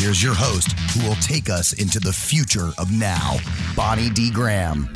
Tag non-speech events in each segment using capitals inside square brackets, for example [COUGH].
Here's your host who will take us into the future of now, Bonnie D. Graham.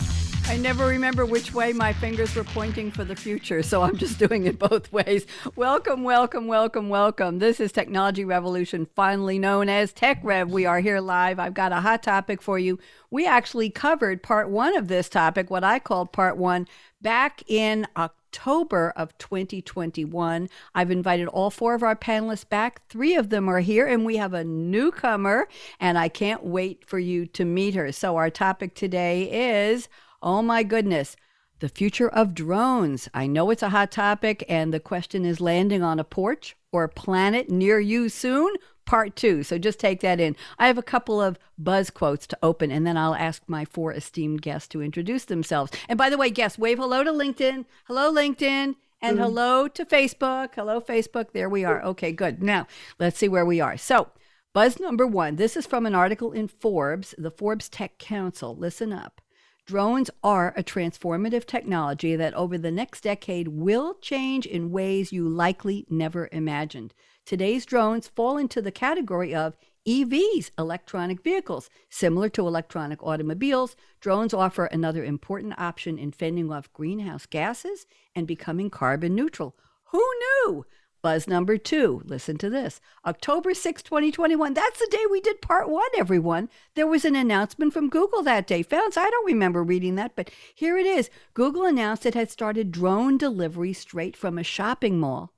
I never remember which way my fingers were pointing for the future, so I'm just doing it both ways. Welcome, welcome, welcome, welcome. This is Technology Revolution, finally known as Tech Rev. We are here live. I've got a hot topic for you. We actually covered part one of this topic, what I called part one, back in October of 2021. I've invited all four of our panelists back. Three of them are here, and we have a newcomer, and I can't wait for you to meet her. So, our topic today is Oh my goodness. The future of drones. I know it's a hot topic, and the question is landing on a porch or a planet near you soon? Part two. So just take that in. I have a couple of buzz quotes to open, and then I'll ask my four esteemed guests to introduce themselves. And by the way, guests, wave hello to LinkedIn. Hello, LinkedIn. And mm-hmm. hello to Facebook. Hello, Facebook. There we are. Okay, good. Now, let's see where we are. So, buzz number one this is from an article in Forbes, the Forbes Tech Council. Listen up. Drones are a transformative technology that over the next decade will change in ways you likely never imagined. Today's drones fall into the category of EVs, electronic vehicles. Similar to electronic automobiles, drones offer another important option in fending off greenhouse gases and becoming carbon neutral. Who knew? Buzz number two, listen to this. October 6, 2021. That's the day we did part one, everyone. There was an announcement from Google that day. Pharns, I don't remember reading that, but here it is. Google announced it had started drone delivery straight from a shopping mall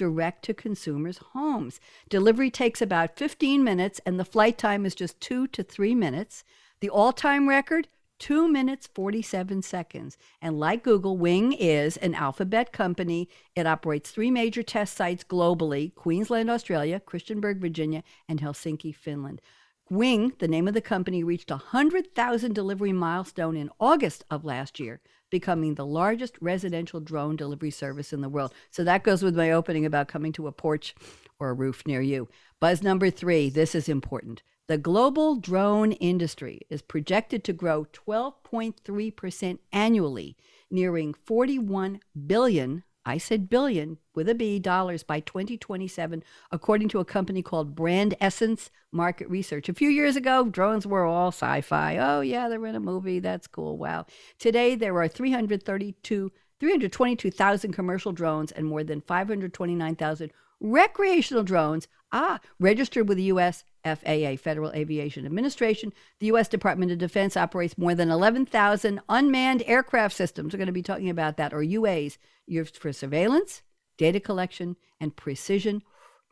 direct to consumers' homes. Delivery takes about 15 minutes, and the flight time is just two to three minutes. The all time record, 2 minutes 47 seconds. And like Google, Wing is an alphabet company. It operates three major test sites globally Queensland, Australia, Christiansburg, Virginia, and Helsinki, Finland. Wing, the name of the company, reached a 100,000 delivery milestone in August of last year, becoming the largest residential drone delivery service in the world. So that goes with my opening about coming to a porch or a roof near you. Buzz number three this is important. The global drone industry is projected to grow 12.3% annually, nearing 41 billion, I said billion with a B dollars by 2027, according to a company called Brandessence Market Research. A few years ago, drones were all sci fi. Oh, yeah, they're in a movie. That's cool. Wow. Today, there are 332 322,000 commercial drones and more than 529,000 recreational drones, ah, registered with the U.S. FAA, Federal Aviation Administration. The U.S. Department of Defense operates more than 11,000 unmanned aircraft systems. We're going to be talking about that, or UAs, used for surveillance, data collection, and precision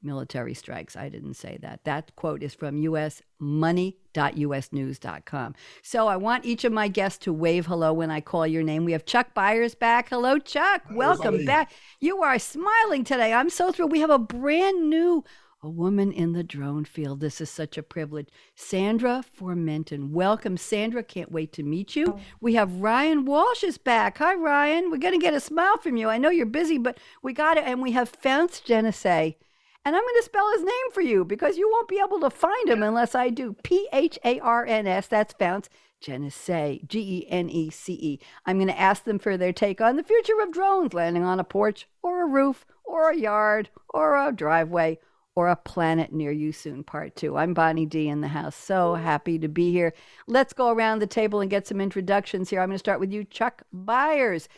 military strikes. I didn't say that. That quote is from usmoney.usnews.com. So I want each of my guests to wave hello when I call your name. We have Chuck Byers back. Hello, Chuck. Welcome back. You are smiling today. I'm so thrilled. We have a brand new a woman in the drone field. This is such a privilege. Sandra Formenton. Welcome, Sandra. Can't wait to meet you. Oh. We have Ryan Walsh is back. Hi, Ryan. We're going to get a smile from you. I know you're busy, but we got it. And we have Pharns Genece. And I'm going to spell his name for you because you won't be able to find him unless I do. P H A R N S. That's Pharns. Genece, G E N E C E. I'm going to ask them for their take on the future of drones landing on a porch or a roof or a yard or a driveway or a planet near you soon, part two. I'm Bonnie D in the house. So happy to be here. Let's go around the table and get some introductions here. I'm going to start with you, Chuck Byers.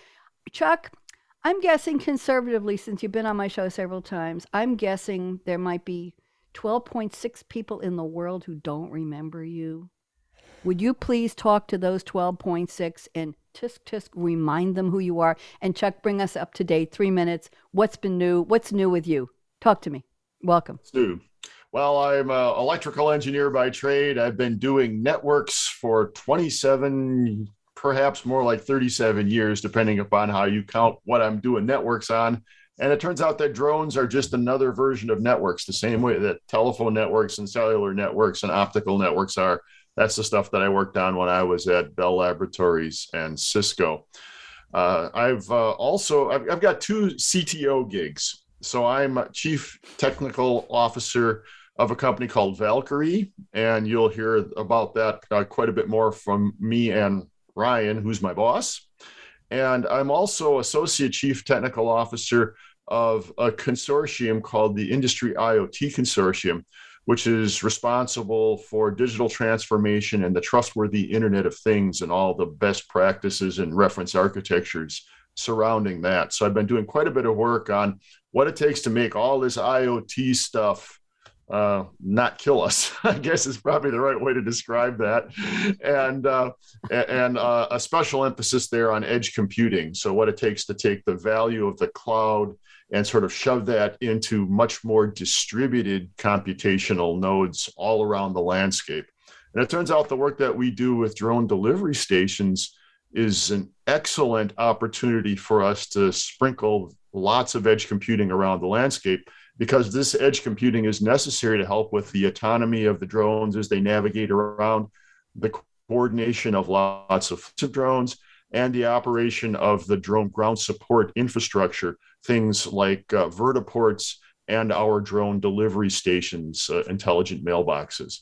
Chuck, I'm guessing conservatively, since you've been on my show several times, I'm guessing there might be 12.6 people in the world who don't remember you. Would you please talk to those 12.6 and tisk tisk remind them who you are? And Chuck, bring us up to date. Three minutes. What's been new? What's new with you? Talk to me. Welcome. Stu. Well, I'm an electrical engineer by trade. I've been doing networks for 27, perhaps more like 37 years, depending upon how you count what I'm doing networks on. And it turns out that drones are just another version of networks, the same way that telephone networks and cellular networks and optical networks are. That's the stuff that I worked on when I was at Bell Laboratories and Cisco. Uh, I've uh, also I've, I've, got two CTO gigs. So I'm chief technical officer of a company called Valqari, and you'll hear about that uh, quite a bit more from me and Ryan, who's my boss. And I'm also associate chief technical officer of a consortium called the Industry IoT Consortium, which is responsible for digital transformation and the trustworthy Internet of Things and all the best practices and reference architectures surrounding that. So I've been doing quite a bit of work on what it takes to make all this IoT stuff uh, not kill us. [LAUGHS] I guess is probably the right way to describe that, and uh, and uh, a special emphasis there on edge computing. So what it takes to take the value of the cloud and sort of shove that into much more distributed computational nodes all around the landscape. And it turns out the work that we do with drone delivery stations is an excellent opportunity for us to sprinkle lots of edge computing around the landscape because this edge computing is necessary to help with the autonomy of the drones as they navigate around, the coordination of lots of drones, and the operation of the drone ground support infrastructure, things like uh, vertiports and our drone delivery stations, uh, intelligent mailboxes.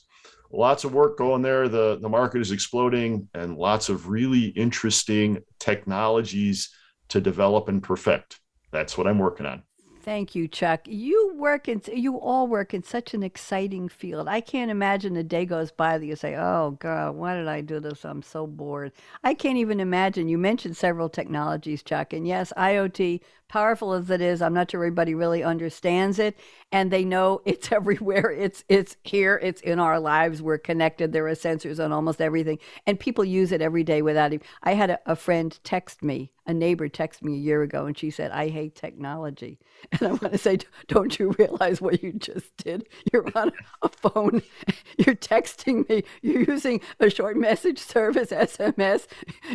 Lots of work going there. The, the market is exploding, and lots of really interesting technologies to develop and perfect. That's what I'm working on. Thank you, Chuck. You work in you all work in such an exciting field. I can't imagine a day goes by that you say, "Oh God, why did I do this? I'm so bored." I can't even imagine. You mentioned several technologies, Chuck, and yes, IoT, powerful as it is, I'm not sure everybody really understands it, and they know [LAUGHS] it's everywhere. It's it's here. It's in our lives. We're connected. There are sensors on almost everything, and people use it every day without even. I had a, a friend text me a neighbor texted me a year ago and she said, I hate technology. [LAUGHS] And I want to say, don't you realize what you just did? You're on a [LAUGHS] phone, you're texting me, you're using a short message service, SMS,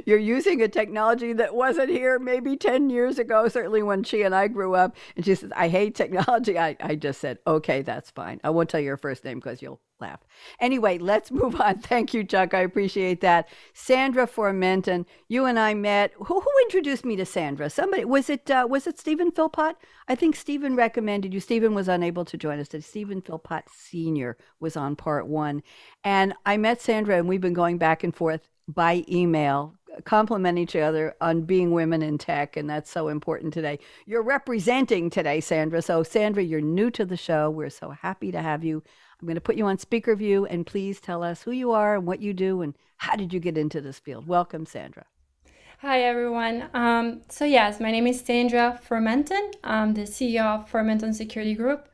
you're using a technology that wasn't here maybe 10 years ago, certainly when she and I grew up. And she says, I hate technology. I, I just said, okay, that's fine. I won't tell you your first name because you'll laugh. Anyway, let's [LAUGHS] move on. Thank you, Chuck. I appreciate that. Sandra Formenton, you and I met. Who, who introduced me to Sandra? Somebody was it? Uh, was it Stephen Philpott? I think Stephen recommended you. Stephen was unable to join us. Stephen Philpott Senior was on part one, and I met Sandra, and we've been going back and forth by email compliment each other on being women in tech, and that's so important today. You're representing today, Sandra. So, Sandra, you're new to the show. We're so happy to have you. I'm going to put you on speaker view and please tell us who you are and what you do and how did you get into this field. Welcome, Sandra. Hi, everyone. Um, so, yes, my name is Sandra Formenton. I'm the CEO of Formenton Security Group.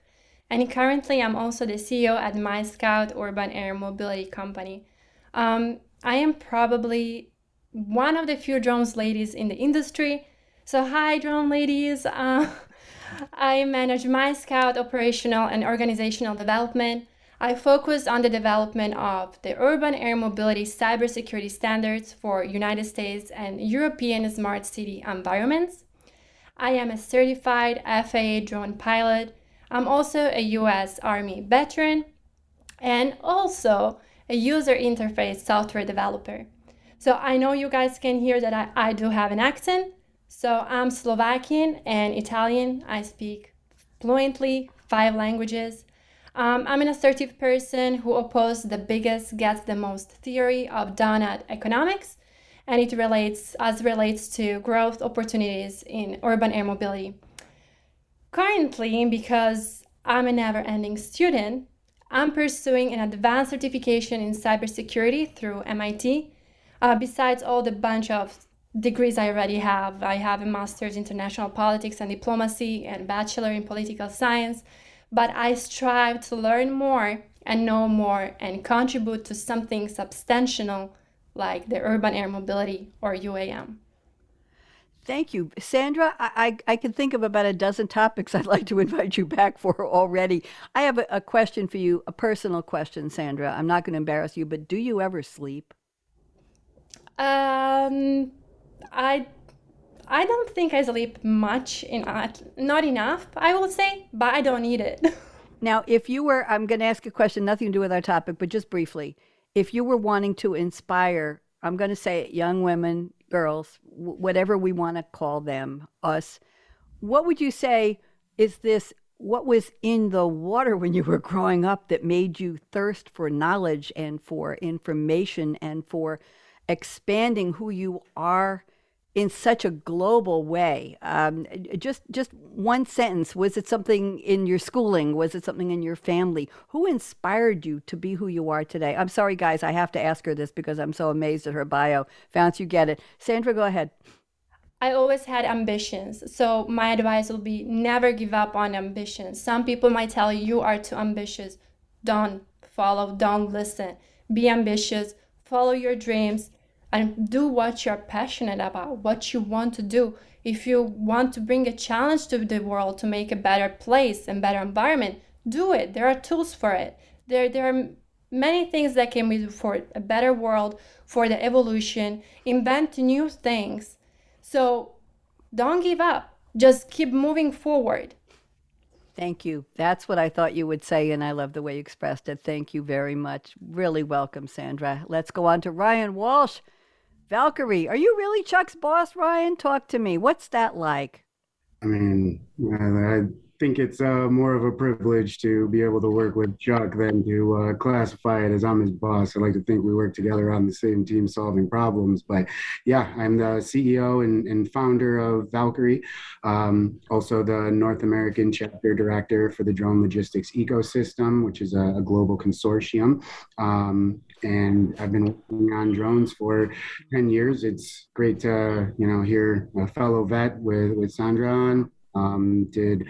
And currently, I'm also the CEO at MyScout Urban Air Mobility Company. Um, I am probably one of the few drones ladies in the industry. So, hi, drone ladies. [LAUGHS] Uh, I manage my scout operational and organizational development. I focus on the development of the urban air mobility cybersecurity standards for United States and European smart city environments. I am a certified FAA drone pilot. I'm also a US Army veteran and also a user interface software developer. So I know you guys can hear that I, I do have an accent. So I'm Slovakian and Italian. I speak fluently five languages. Um, I'm an assertive person who opposes the biggest gets the most theory of donut economics, and it relates as relates to growth opportunities in urban air mobility. Currently, because I'm a never-ending student, I'm pursuing an advanced certification in cybersecurity through MIT. Uh, besides all the bunch of degrees I already have, I have a master's in international politics and diplomacy and bachelor in political science but I strive to learn more and know more and contribute to something substantial like the urban air mobility or UAM. Thank you. Sandra, I, I, I, can think of about a dozen topics [LAUGHS] I'd like to invite you back for already. I have a, a question for you, a personal question, Sandra. I'm not going to embarrass you, but do you ever sleep? Um, I I don't think I sleep much in art. Not enough, I will say, but I don't need it. [LAUGHS] now, if you were, I'm going to ask a question, nothing to do with our topic, but just briefly. if you were wanting to inspire, I'm going to say it, young women, girls, w- whatever we want to call them, us, what would you say is this? What was in the water when you were growing up that made you thirst for knowledge and for information and for expanding who you are in such a global way. Um, just just one sentence. Was it something in your schooling? Was it something in your family? Who inspired you to be who you are today? I'm sorry, guys. I have to ask her this because I'm so amazed at her bio. Pharns, you get it. Sandra, go ahead. I always had ambitions. So my advice will be never give up on ambitions. Some people might tell you you are too ambitious. Don't follow, don't listen. Be ambitious, follow your dreams, and do what you're passionate about, what you want to do. If you want to bring a challenge to the world to make a better place and better environment, do it. There are tools for it. There, there are many things that can be for a better world, for the evolution. Invent new things. So don't give up. Just keep moving forward. Thank you. That's what I thought you would say, and I love the way you expressed it. Thank you very much. Really welcome, Sandra. Let's go on to Ryan Walsh. Valqari, are you really Chuck's boss, Ryan? Talk to me. What's that like? I mean, I think it's uh, more of a privilege to be able to work with Chuck than to uh, classify it as I'm his boss. I like to think we work together on the same team solving problems. But yeah, I'm the CEO and, and founder of Valqari, um, also the North American chapter director for the drone logistics ecosystem, which is a, a global consortium. Um, and I've been working on drones for 10 years. It's great to, you know, hear a fellow vet with, with Sandra on. Um, did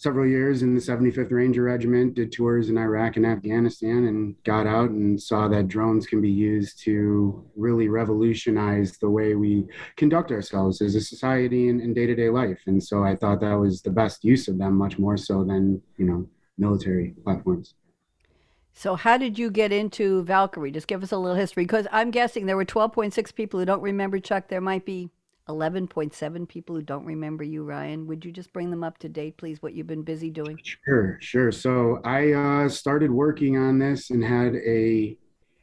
several years in the 75th Ranger Regiment, did tours in Iraq and Afghanistan, and got out and saw that drones can be used to really revolutionize the way we conduct ourselves as a society in day to day life. And so I thought that was the best use of them, much more so than, you know, military platforms. So, how did you get into Valqari? Just give us a little history, because I'm guessing there were 12.6 people who don't remember Chuck. There might be 11.7 people who don't remember you, Ryan. Would you just bring them up to date, please, what you've been busy doing? Sure, sure. So I uh, started working on this and had a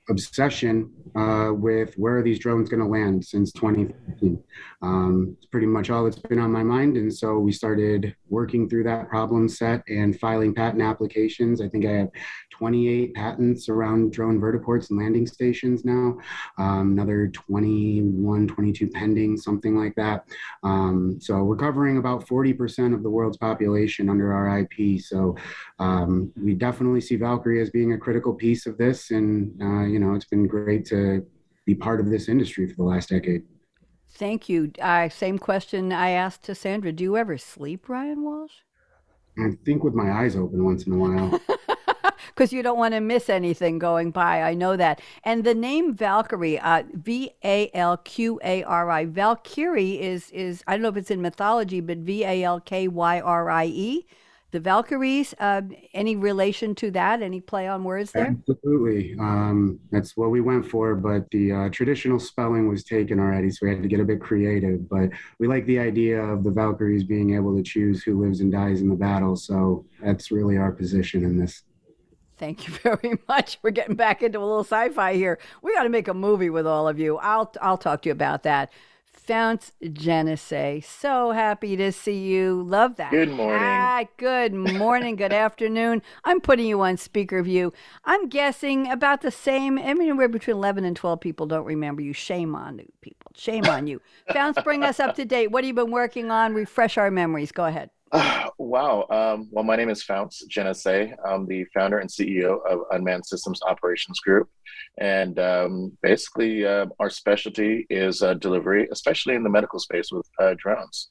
obsession uh, with where are these drones going to land since 2015. Um, it's pretty much all that's been on my mind. And so we started working through that problem set and filing patent applications. I think I have 28 patents around drone vertiports and landing stations now, um, another 21, 22 pending, something like that. Um, so we're covering about 40% of the world's population under our IP. So um, we definitely see Valqari as being a critical piece of this. And, uh, you know, it's been great to be part of this industry for the last decade. Thank you. Uh, same question I asked to Sandra. Do you ever sleep, Ryan Walsh? I think with my eyes open once in a while. [LAUGHS] because you don't want to miss anything going by. I know that. And the name Valqari, uh, V A L Q A R I, Valkyrie is is I don't know if it's in mythology, but V A L K Y R I E. The Valkyries, uh, any relation to that? Any play on words there? Absolutely. Um, that's what we went for, but the uh, traditional spelling was taken already, so we had to get a bit creative. But we like the idea of the Valkyries being able to choose who lives and dies in the battle, so that's really our position in this. Thank you [LAUGHS] very much. We're getting back into a little sci-fi here. We got to make a movie with all of you. I'll I'll talk to you about that. Pharns Genece, so happy to see you. Love that. Good morning. Ah, good morning. good [LAUGHS] afternoon. I'm putting you on speaker view. I'm guessing about the same. I mean, we're between 11 and 12 people don't remember you. Shame on you, people. Shame on you. Pharns, bring us up to date. What have you been working on? Refresh our memories. Go ahead. Uh, [SIGHS] wow. Um, well, my name is Pharns Genece. I'm the founder and CEO of Unmanned Systems Operations Group. And um, basically, uh, our specialty is uh, delivery, especially in the medical space with uh, drones.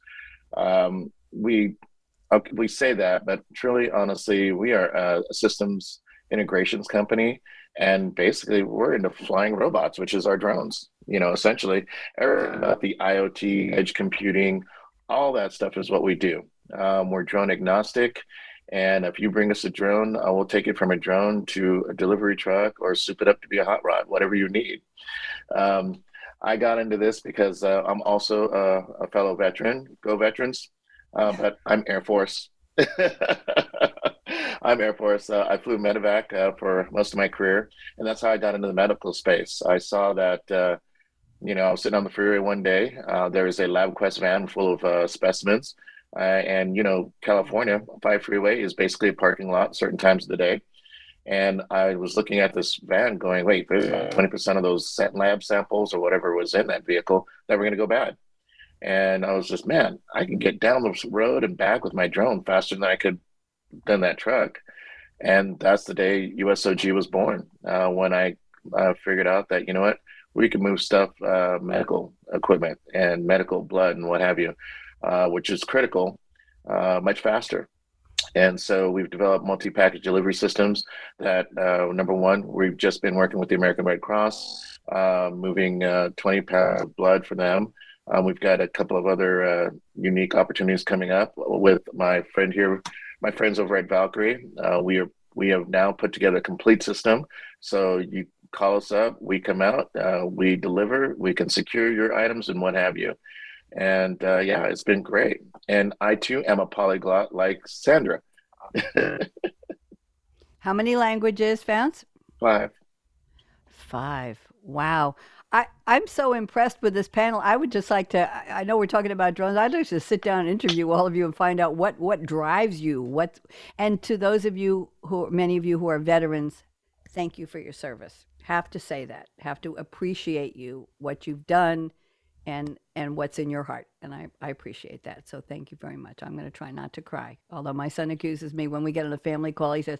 Um, we we say that, but truly, honestly, we are a systems integrations company. And basically, we're into flying robots, which is our drones. You know, essentially, about the IoT, edge computing, all that stuff is what we do. Um, we're drone agnostic. And if you bring us a drone, I will take it from a drone to a delivery truck or soup it up to be a hot rod, whatever you need. Um, I got into this because uh, I'm also a, a, fellow veteran, go veterans, uh, but I'm Air Force. [LAUGHS] I'm Air Force. Uh, I flew medevac uh, for most of my career, and that's how I got into the medical space. I saw that, uh, you know, I was sitting on the freeway one day. Uh, there was a LabQuest van full of specimens, uh, and you know, California five freeway is basically a parking lot certain times of the day. And I was looking at this van, going, "Wait, twenty percent of those lab samples or whatever was in that vehicle that were going to go bad." And I was just, man, I can get down the road and back with my drone faster than I could than that truck. And that's the day USOG was born. Uh, when I uh, figured out that you know what, we can move stuff, uh, medical equipment and medical blood and what have you, uh, which is critical, uh, much faster. And so we've developed multi-package delivery systems that, uh, number one, we've just been working with the American Red Cross, moving 20 pounds of blood for them. Um, we've got a couple of other uh, unique opportunities coming up with my friend here, my friends over at Valqari. Uh, we are we have now put together a complete system. So you call us up, we come out, uh, we deliver, we can secure your items and what have you. And uh, yeah, it's been great. And I too am a polyglot like Sandra. [LAUGHS] How many languages, Pharns? Five. Five. Wow. I, I'm so impressed with this panel. I would just like to, I know we're talking about drones. I'd like to sit down and interview all of you and find out what, what drives you. What, and to those of you who, many of you who are veterans, thank you for your service. Have to say that. Have to appreciate you, what you've done, and and what's in your heart. And I, I appreciate that. So thank you very much. I'm going to try not to cry. Although my son accuses me when we get on a family call, he says,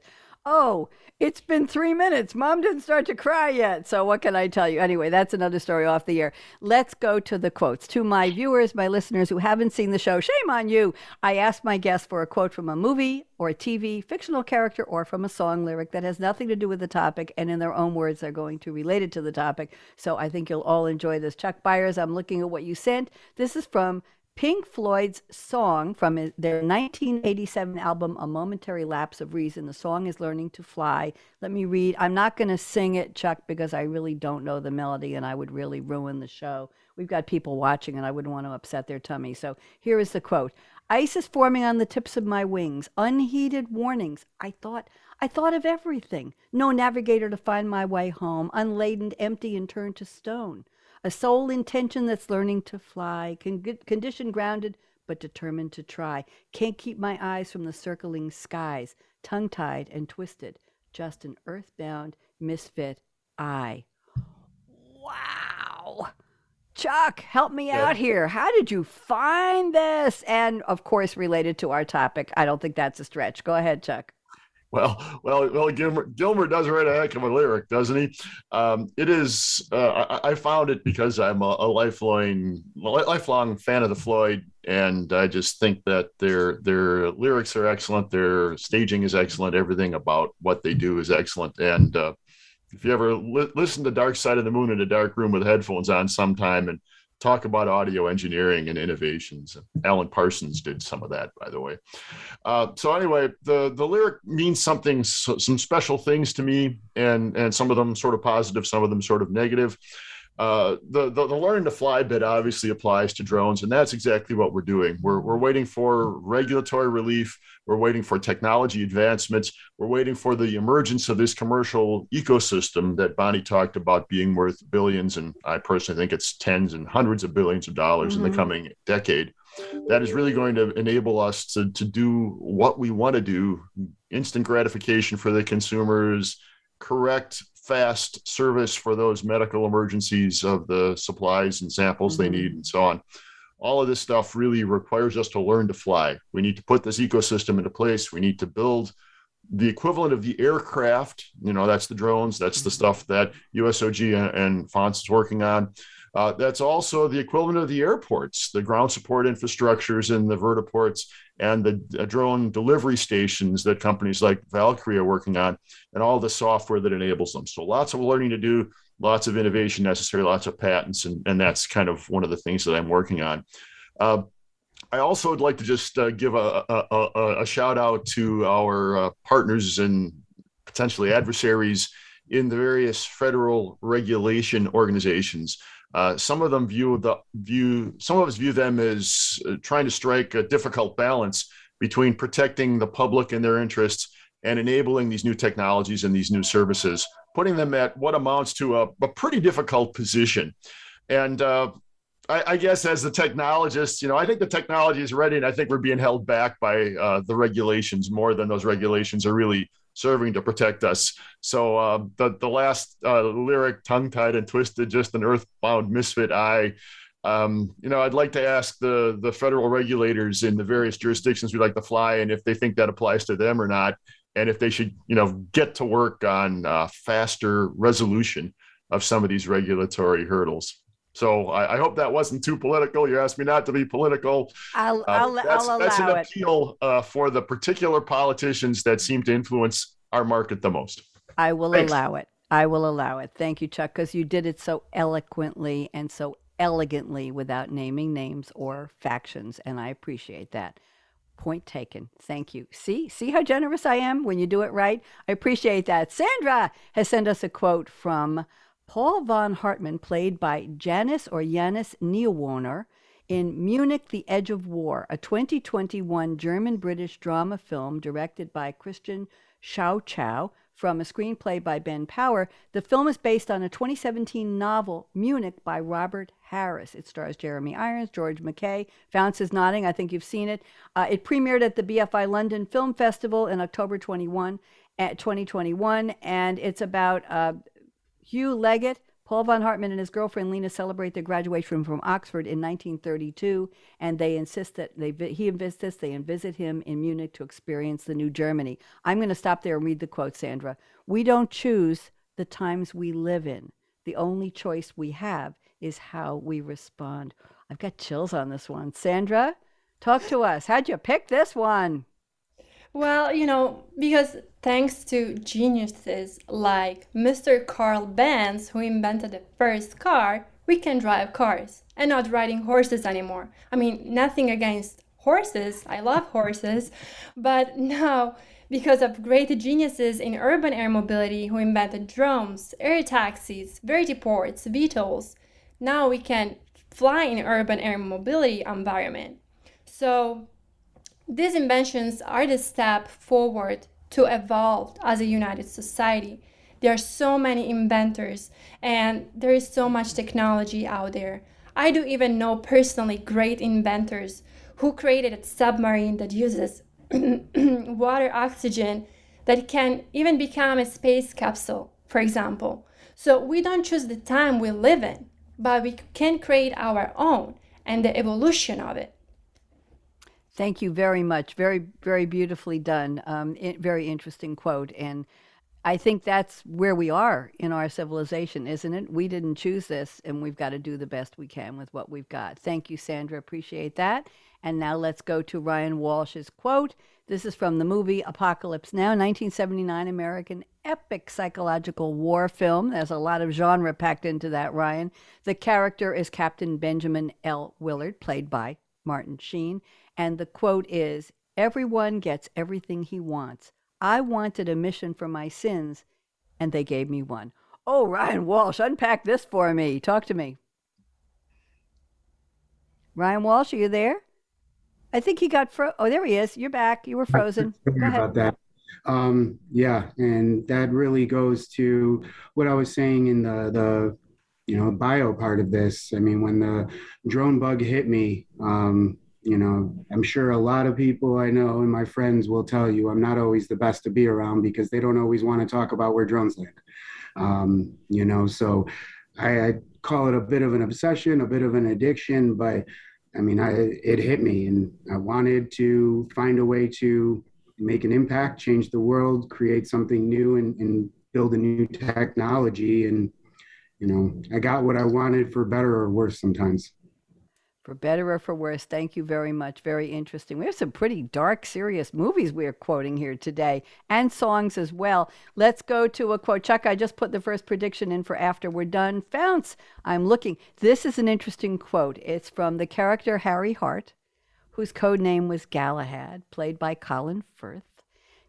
Oh, it's been three minutes. Mom didn't start to cry yet. So, what can I tell you? Anyway, that's another story off the air. Let's go to the quotes. To my viewers, my listeners who haven't seen the show, shame on you. I asked my guests for a quote from a movie or a TV, fictional character, or from a song lyric that has nothing to do with the topic. And in their own words, they're going to relate it to the topic. So, I think you'll all enjoy this. Chuck Byers, I'm looking at what you sent. This is from Pink Floyd's song from their 1987 album, A Momentary Lapse of Reason. The song is Learning to Fly. Let me read. I'm not going to sing it, Chuck, because I really don't know the melody and I would really ruin the show. We've got people watching and I wouldn't want to upset their tummy. So here is the quote Ice is forming on the tips of my wings. Unheeded warnings. I thought. I thought of everything. No navigator to find my way home, unladen, empty, and turned to stone a sole intention that's learning to fly, con- condition grounded but determined to try. Can't keep my eyes from the circling skies, tongue tied and twisted, just an earthbound misfit I. Wow. Chuck, help me yeah. out here. How did you find this? And of course, related to our topic. I don't think that's a stretch. Go ahead, Chuck. Well, well, well. Gilmour, Gilmour does write a heck of a lyric, doesn't he? Um, it is. Uh, I, I, found it because I'm a, a, lifelong, lifelong fan of the Floyd, and I just think that their their lyrics are excellent. Their staging is excellent. Everything about what they do is excellent. And uh, if you ever li- listen to Dark Side of the Moon in a dark room with headphones on, sometime and talk about audio engineering and innovations. Alan Parsons did some of that, by the way. Uh, so anyway, the the lyric means something, some special things to me, and and some of them sort of positive, some of them sort of negative. Uh, the, the, the learning to fly bit obviously applies to drones, and that's exactly what we're doing. We're we're waiting for regulatory relief. We're waiting for technology advancements. We're waiting for the emergence of this commercial ecosystem that Bonnie talked about being worth billions, and I personally think it's tens and hundreds of billions of dollars mm-hmm. in the mm-hmm. coming decade. That is really going to enable us to to do what we want to do: instant gratification for the consumers, correct fast service for those medical emergencies of the supplies and samples mm-hmm. they need and so on. All of this stuff really requires us to learn to fly. We need to put this ecosystem into place. We need to build the equivalent of the aircraft. You know, that's the drones, that's the mm-hmm. stuff that USOG and, and Pharns is working on. Uh, that's also the equivalent of the airports, the ground support infrastructures and the vertiports and the uh, drone delivery stations that companies like Valqari are working on, and all the software that enables them. So lots of learning to do, lots of innovation necessary, lots of patents, and, and that's kind of one of the things that I'm working on. Uh, I also would like to just uh, give a, a, a, a, shout out to our uh, partners and potentially adversaries in the various federal regulation organizations. Uh, some of them view the view some of us view them as uh, trying to strike a difficult balance between protecting the public and their interests and enabling these new technologies and these new services, putting them at what amounts to a, a pretty difficult position. And uh, I, I, guess as the technologist, you know, I think the technology is ready, and I think we're being held back by uh, the regulations more than those regulations are really serving to protect us. So uh, the the last uh, lyric, tongue tied and twisted, just an earthbound misfit I. Um, you know, I'd like to ask the the federal regulators in the various jurisdictions we like to fly and if they think that applies to them or not, and if they should, you know, get to work on uh, faster resolution of some of these regulatory hurdles. So I, I, hope that wasn't too political. You asked me not to be political. I'll, uh, I'll, that's, I'll that's an appeal uh, for the particular politicians that seem to influence our market the most. I will Thanks. allow it. I will allow it. Thank you, Chuck, because you did it so eloquently and so elegantly without naming names or factions, and I appreciate that. Point taken. Thank you. See, see how generous I am when you do it right. I appreciate that. Sandra has sent us a quote from Paul von Hartmann, played by Jannis or Jannis Niewöhner, in Munich, The Edge of War, a 2021 German British drama film directed by Christian Schwochow from a screenplay by Ben Power. The film is based on a 2017 novel, Munich, by Robert Harris. It stars Jeremy Irons, George McKay. Pharns is nodding. I think you've seen it. Uh, it premiered at the BFI London Film Festival in October 21, at 2021, and it's about. Uh, Hugh Legat, Paul von Hartmann and his girlfriend Lena celebrate their graduation from Oxford in 1932, and they insist that they he insists they visit him in Munich to experience the new Germany. I'm going to stop there and read the quote, Sandra. We don't choose the times we live in. The only choice we have is how we respond. I've got chills on this one. Sandra, talk to us. How'd you pick this one? Well, you know, because thanks to geniuses like Mr. Carl Benz, who invented the first car, we can drive cars and not riding horses anymore. I mean, nothing against horses, I love horses, but now, because of great geniuses in urban air mobility who invented drones, air taxis, vertiports, VTOLs, now we can fly in urban air mobility environment. So these inventions are the step forward to evolve as a united society. There are so many inventors and there is so much technology out there. I do even know personally great inventors who created a submarine that uses [CLEARS THROAT] water oxygen that can even become a space capsule, for example. So we don't choose the time we live in, but we can create our own and the evolution of it. Thank you very much. Very, very beautifully done. Um, it, very interesting quote. And I think that's where we are in our civilization, isn't it? We didn't choose this, and we've got to do the best we can with what we've got. Thank you, Sandra. Appreciate that. And now let's go to Ryan Walsh's quote. This is from the movie Apocalypse Now, 1979 American epic psychological war film. There's a lot of genre packed into that, Ryan. The character is Captain Benjamin L. Willard, played by Martin Sheen. And the quote is Everyone gets everything he wants. I wanted a mission for my sins, and they gave me one. Oh, Ryan Walsh, unpack this for me. Talk to me. Ryan Walsh, are you there? I think he got fro. Oh, there he is. You're back. You were frozen. About that. Um, yeah, and that really goes to what I was saying in the the you know bio part of this. I mean, when the drone bug hit me, um, you know i'm sure a lot of people i know and my friends will tell you i'm not always the best to be around because they don't always want to talk about where drones land um, you know so I, I, call it a bit of an obsession a bit of an addiction but i mean I, it hit me and i wanted to find a way to make an impact change the world create something new and, and build a new technology. And you know i got what i wanted for better or worse sometimes for better or for worse. Thank you very much. Very interesting. We have some pretty dark, serious movies we are quoting here today and songs as well. Let's go to a quote. Chuck, I just put the first prediction in for after we're done. Pharns, I'm looking. This is an interesting quote. It's from the character Harry Hart, whose code name was Galahad, played by Colin Firth.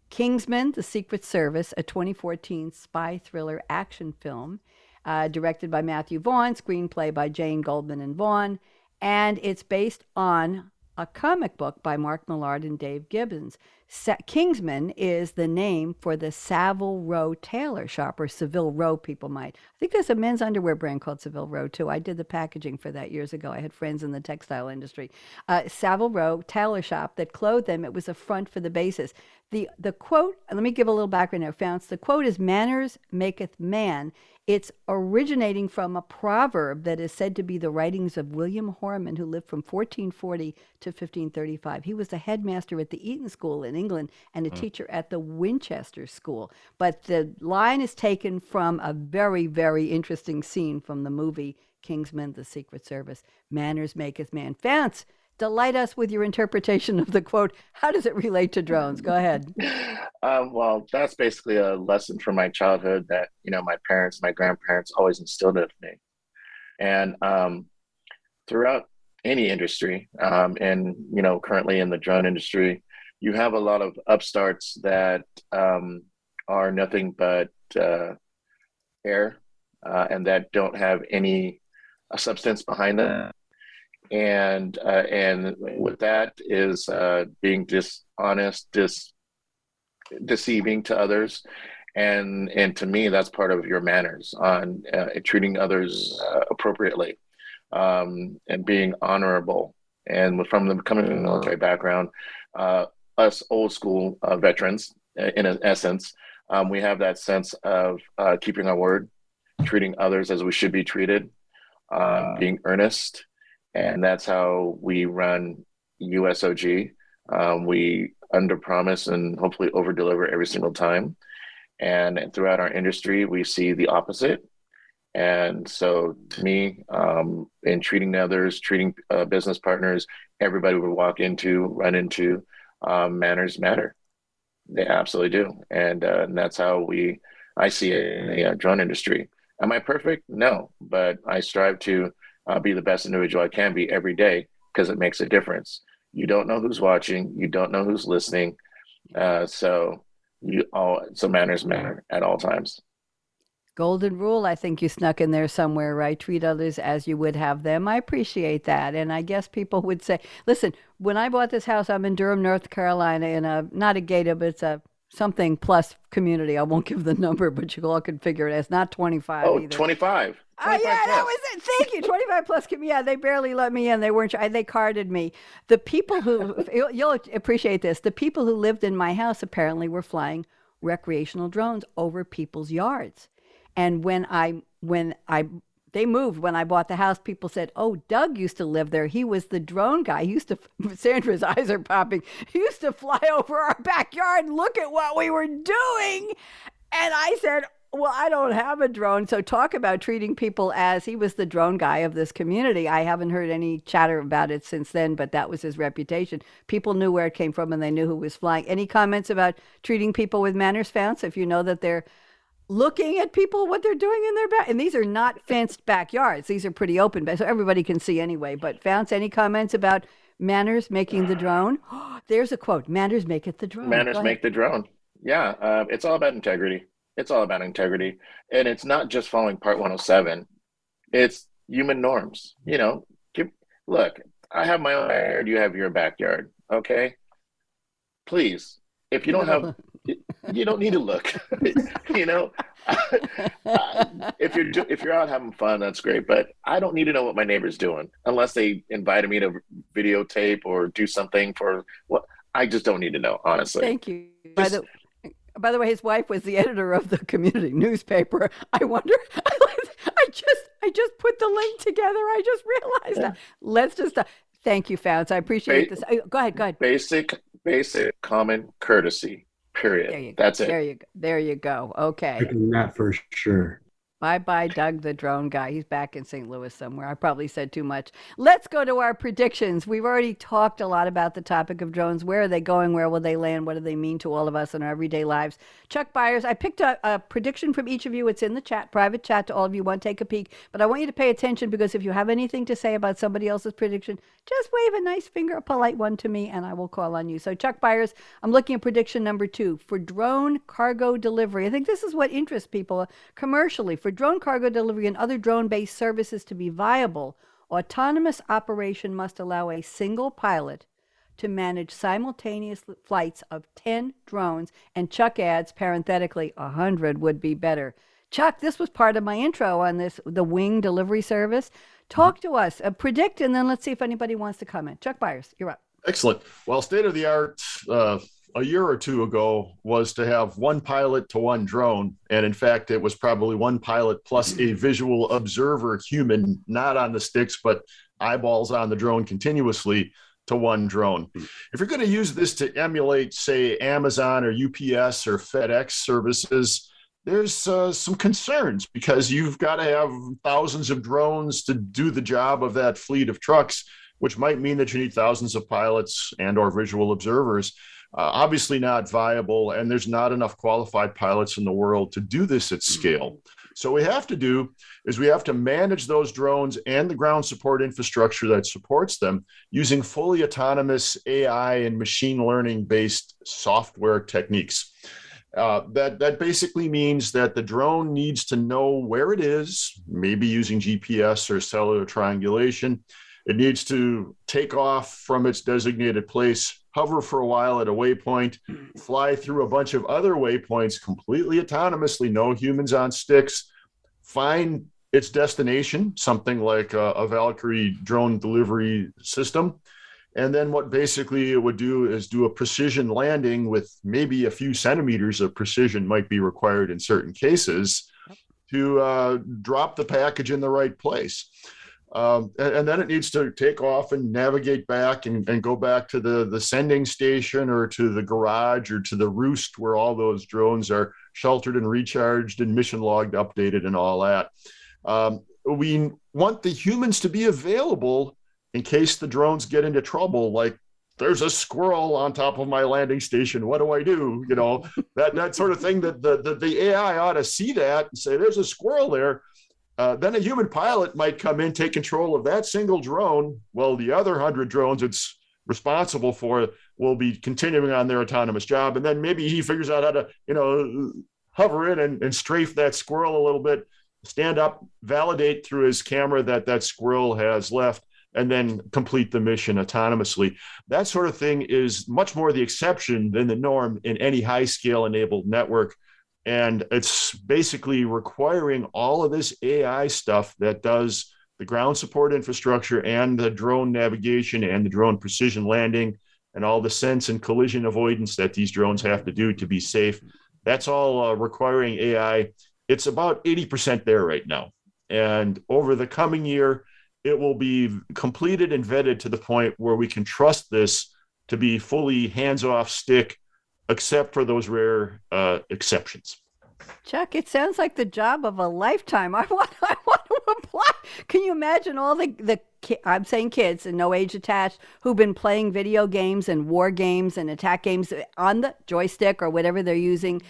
Kingsman, The Secret Service, a 2014 spy thriller action film, uh, directed by Matthew Vaughn, screenplay by Jane Goldman and Vaughn and it's based on a comic book by Mark Millard and Dave Gibbons. Sa- Kingsman is the name for the Savile Row tailor shop, or Seville Row, people might. I think there's a men's underwear brand called Seville Row, too. I did the packaging for that years ago. I had friends in the textile industry. Uh, Savile Row tailor shop that clothed them. It was a front for the basis. The, the quote, let me give a little background now, Pharns. The quote is Manners maketh man. It's originating from a proverb that is said to be the writings of William Horman, who lived from 1440 to 1535. He was the headmaster at the Eton School in England and a mm. teacher at the Winchester School. But the line is taken from a very, very interesting scene from the movie Kingsman, The Secret Service. Manners maketh man. Pharns, delight us with your interpretation of the quote. How does it relate to drones? Go ahead. Um, [LAUGHS] well, that's basically a lesson from my childhood that you know my parents, my grandparents always instilled in me, and um, throughout any industry, um, and you know currently in the drone industry, you have a lot of upstarts that um, are nothing but uh, air, uh, and that don't have any uh, substance behind them and uh, and with that is uh, being dishonest, dis deceiving to others, and and to me that's part of your manners on uh, treating others uh, appropriately, um, and being honorable. And from the coming from the military background, uh, us old school uh, veterans, in essence, um, we have that sense of keeping our word, treating others as we should be treated, um, being earnest and that's how we run USOG. Um, we under promise and hopefully over deliver every single time. And throughout our industry, we see the opposite. And so, to me, um, in treating others, treating uh, business partners, everybody we walk into, run into, um, manners matter. They absolutely do, and, uh, and that's how we. I see it in the uh, drone industry. Am I perfect? No, but I strive to uh, be the best individual I can be every day because it makes a difference. You don't know who's watching, you don't know who's listening, uh, so you all so manners matter at all times. Golden rule, I think you snuck in there somewhere, right? Treat others as you would have them. I appreciate that. And I guess people would say, listen, when I bought this house, I'm in Durham, North Carolina, in a, not a gated, but it's a something plus community. I won't give the number, but you all can figure it. It's not 25 oh, either. 25. Oh yeah, plus. that was it. Thank you. 25 plus. Community. Yeah, they barely let me in. They weren't. They carded me. The people who [LAUGHS] you'll appreciate this. The people who lived in my house apparently were flying recreational drones over people's yards. And when I when I they moved when I bought the house. People said, "Oh, Doug used to live there. He was the drone guy. He used to." Sandra's eyes are popping. [LAUGHS] He used to fly [LAUGHS] over our backyard and look at what we were doing. And I said, "Well, I don't have a drone." So talk about treating people as he was the drone guy of this community. I haven't heard any chatter about it since then, but that was his reputation. People knew where it came from and they knew who was flying. Any comments about treating people with manners, Pharns? If you know that they're looking at people what they're doing in their back and these are not fenced backyards. These are pretty open so everybody can see anyway. But Pharns any comments about manners making the drone? [GASPS] There's a quote manners make it the drone. Manners make the drone. Yeah uh, it's all about integrity. It's all about integrity. And it's not just following part 107 it's human norms you know. Give, look i have my own backyard you have your backyard okay? Please if you don't have [LAUGHS] you don't need to look. [LAUGHS] you know, [LAUGHS] if you're if you're out having fun, that's great. But I don't need to know what my neighbor's doing unless they invited me to videotape or do something for what. I just don't need to know, honestly. Thank you. By the by the way, his wife was the editor of the community newspaper. I wonder. [LAUGHS] I just I just put the link together. I just realized yeah. that. Let's just. Uh, thank you, Pharns. I appreciate ba- this. Uh, go ahead. Go ahead. Basic basic common courtesy Period. There you go. That's it. There you go. There you go. Okay. That for sure. Bye bye, Doug, the drone guy. He's back in St. Louis somewhere. I probably said too much. Let's go to our predictions. We've already talked a lot about the topic of drones. Where are they going? Where will they land? What do they mean to all of us in our everyday lives? Chuck Byers, I picked a, a prediction from each of you. It's in the chat, private chat to all of you. Want to take a peek? But I want you to pay attention because if you have anything to say about somebody else's prediction, just wave a nice finger, a polite one to me, and I will call on you. So, Chuck Byers, I'm looking at prediction number two for drone cargo delivery. I think this is what interests people commercially for drone cargo delivery and other drone based services to be viable, Autonomous operation must allow a single pilot to manage simultaneous flights of 10 drones. And Chuck adds, parenthetically, 100 would be better. Chuck, this was part of my intro on this, the wing delivery service. Talk to us, uh, predict, and then let's see if anybody wants to comment. Chuck Byers, you're up. Excellent. Well, state of the art uh, a year or two ago was to have one pilot to one drone. And in fact, it was probably one pilot plus a visual observer human, not on the sticks, but eyeballs on the drone continuously to one drone. If you're going to use this to emulate, say, Amazon or UPS or FedEx services, there's uh, some concerns because you've got to have thousands of drones to do the job of that fleet of trucks, which might mean that you need thousands of pilots and or visual observers. Uh, obviously not viable, and there's not enough qualified pilots in the world to do this at scale. So what we have to do is we have to manage those drones and the ground support infrastructure that supports them using fully autonomous AI and machine learning based software techniques. Uh, that that basically means that the drone needs to know where it is, maybe using GPS or cellular triangulation. It needs to take off from its designated place, hover for a while at a waypoint, fly through a bunch of other waypoints completely autonomously, no humans on sticks, find its destination, something like a, a Valqari drone delivery system, and then what basically it would do is do a precision landing with maybe a few centimeters of precision might be required in certain cases to uh, drop the package in the right place. Um, and, and, then it needs to take off and navigate back and, and go back to the, the sending station or to the garage or to the roost where all those drones are sheltered and recharged and mission logged, updated, and all that. Um, we want the humans to be available in case the drones get into trouble, like there's a squirrel on top of my landing station. What do I do? You know, that that sort of thing that the, the, the AI ought to see that and say, there's a squirrel there. Uh, then a human pilot might come in, take control of that single drone. Well, the other hundred drones it's responsible for will be continuing on their autonomous job. And then maybe he figures out how to, you know, hover in and, and strafe that squirrel a little bit, stand up, validate through his camera that that squirrel has left and then complete the mission autonomously. That sort of thing is much more the exception than the norm in any high scale enabled network. And it's basically requiring all of this AI stuff that does the ground support infrastructure and the drone navigation and the drone precision landing and all the sense and collision avoidance that these drones have to do to be safe. That's all uh, requiring AI. It's about 80% there right now. And over the coming year, it will be completed and vetted to the point where we can trust this to be fully hands off stick, except for those rare uh, exceptions. Chuck, it sounds like the job of a lifetime. [LAUGHS] I want, I want to apply. Can you imagine all the, the I'm saying kids and no age attached who've been playing video games and war games and attack games on the joystick or whatever they're using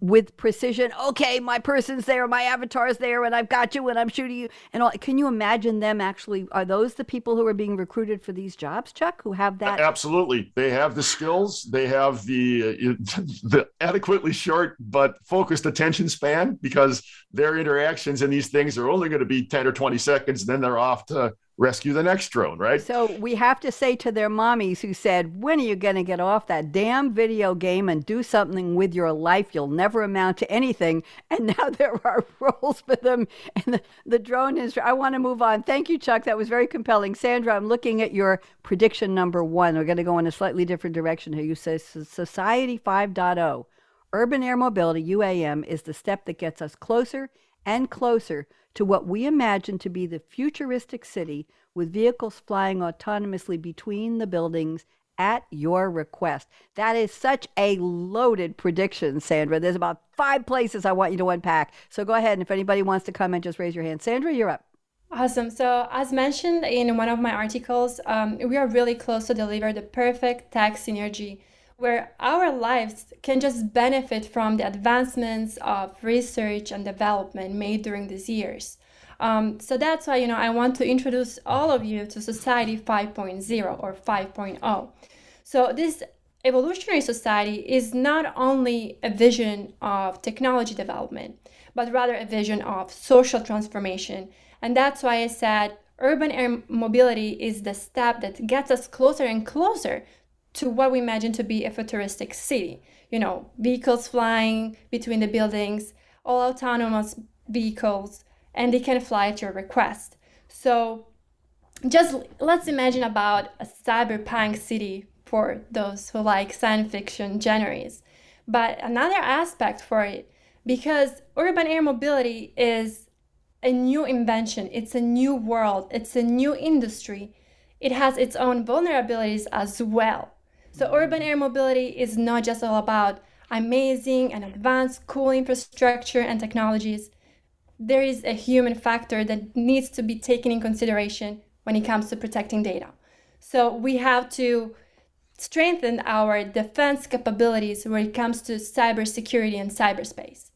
with precision. Okay, my person's there, my avatar's there, and I've got you and I'm shooting you. And all. Can you imagine them actually? Are those the people who are being recruited for these jobs, Chuck? Who have that? Absolutely, they have the skills. They have the uh, [LAUGHS] the adequately short but focused attention span because their interactions in these things are only going to be ten or twenty seconds, and then they're off to rescue the next drone, right? So we have to say to their mommies who said, When are you going to get off that damn video game and do something with your life? You'll never amount to anything. [LAUGHS] And now there are [LAUGHS] roles for them. And the, the drone is, I want to move on. Thank you, Chuck. That was very compelling. Sandra, I'm looking at your prediction number one. We're going to go in a slightly different direction here. You say Society 5.0. Urban air mobility, UAM, is the step that gets us closer and closer to what we imagine to be the futuristic city with vehicles flying autonomously between the buildings at your request. That is such a loaded prediction, Sandra. There's about five places I want you to unpack. So go ahead, and if anybody wants to comment, just raise your hand. Sandra, you're up. Awesome. So, as mentioned in one of my articles, um, we are really close to deliver the perfect tech synergy where our lives can just benefit from the advancements of research and development made during these years. Um, so that's why you know I want to introduce all of you to Society 5.0 or 5.0. So this evolutionary society is not only a vision of technology development, but rather a vision of social transformation. And that's why I said urban air mobility is the step that gets us closer and closer to what we imagine to be a futuristic city. You know, vehicles flying between the buildings, all autonomous vehicles, and they can fly at your request. So just let's imagine about a cyberpunk city for those who like science fiction genres. But another aspect for it, because urban air mobility is a new invention, it's a new world, it's a new industry. It has its own vulnerabilities as well. So, urban air mobility is not just all about amazing and advanced cool infrastructure and technologies. There is a human factor that needs to be taken in consideration when it comes to protecting data. So, we have to strengthen our defense capabilities when it comes to cybersecurity and cyberspace.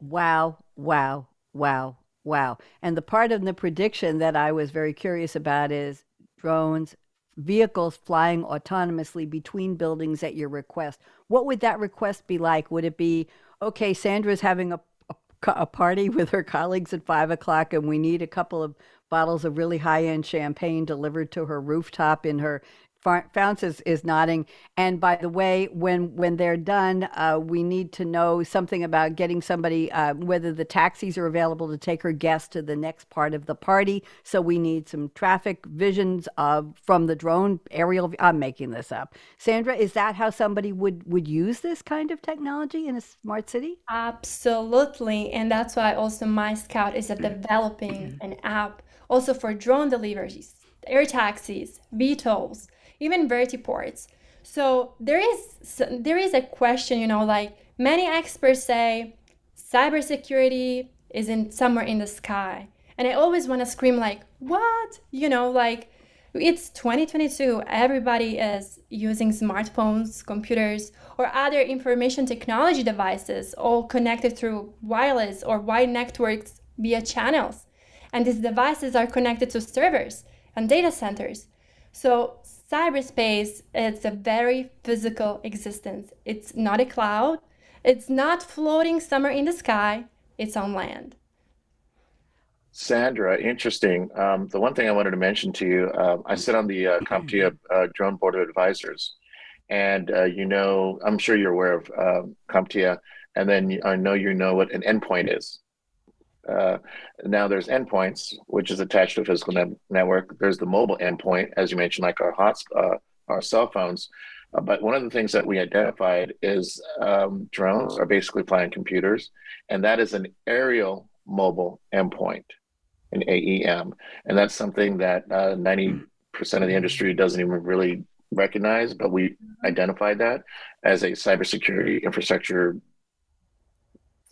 Wow, wow, wow, wow. And the part of the prediction that I was very curious about is drones, vehicles flying autonomously between buildings at your request. What would that request be like? Would it be, okay, Sandra's having a, a, a party [LAUGHS] with her colleagues at five o'clock and we need a couple of bottles of really high end champagne delivered to her rooftop in her Pharns is, is nodding. And by the way, when when they're done, uh, we need to know something about getting somebody uh, whether the taxis are available to take her guests to the next part of the party. So we need some traffic visions of from the drone aerial. I'm making this up. Sandra, is that how somebody would would use this kind of technology in a smart city? Absolutely, and that's why also My Scout is developing an app also for drone deliveries, air taxis, VTOLs even vertiports. So there is there is a question, you know, like many experts say cybersecurity is in somewhere in the sky. And I always want to scream like, "What?" You know, like it's 2022. Everybody is using smartphones, computers, or other information technology devices all connected through wireless or wide networks via channels. And these devices are connected to servers and data centers. So cyberspace is a very physical existence. It's not a cloud. It's not floating somewhere in the sky. It's on land. Sandra, interesting. Um, the one thing I wanted to mention to you, uh, I sit on the uh, CompTIA uh, Drone Board of Advisors, and uh, you know, I'm sure you're aware of um, CompTIA, and then I know you know what an endpoint is. Uh, now there's endpoints, which is attached to a physical net- network. There's the mobile endpoint, as you mentioned, like our hot, uh, our cell phones. Uh, but one of the things that we identified is um, drones are basically flying computers, and that is an aerial mobile endpoint, an AEM, and that's something that uh, ninety percent of the industry doesn't even really recognize. But we identified that as a cybersecurity infrastructure,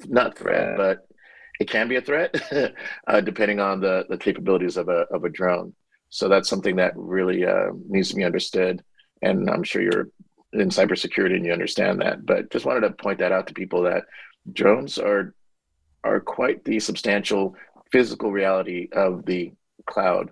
not threat, but it can be a threat [LAUGHS] uh, depending on the, the capabilities of a, of a drone. So that's something that really uh, needs to be understood. And I'm sure you're in cybersecurity and you understand that. But just wanted to point that out to people that drones are are quite the substantial physical reality of the cloud.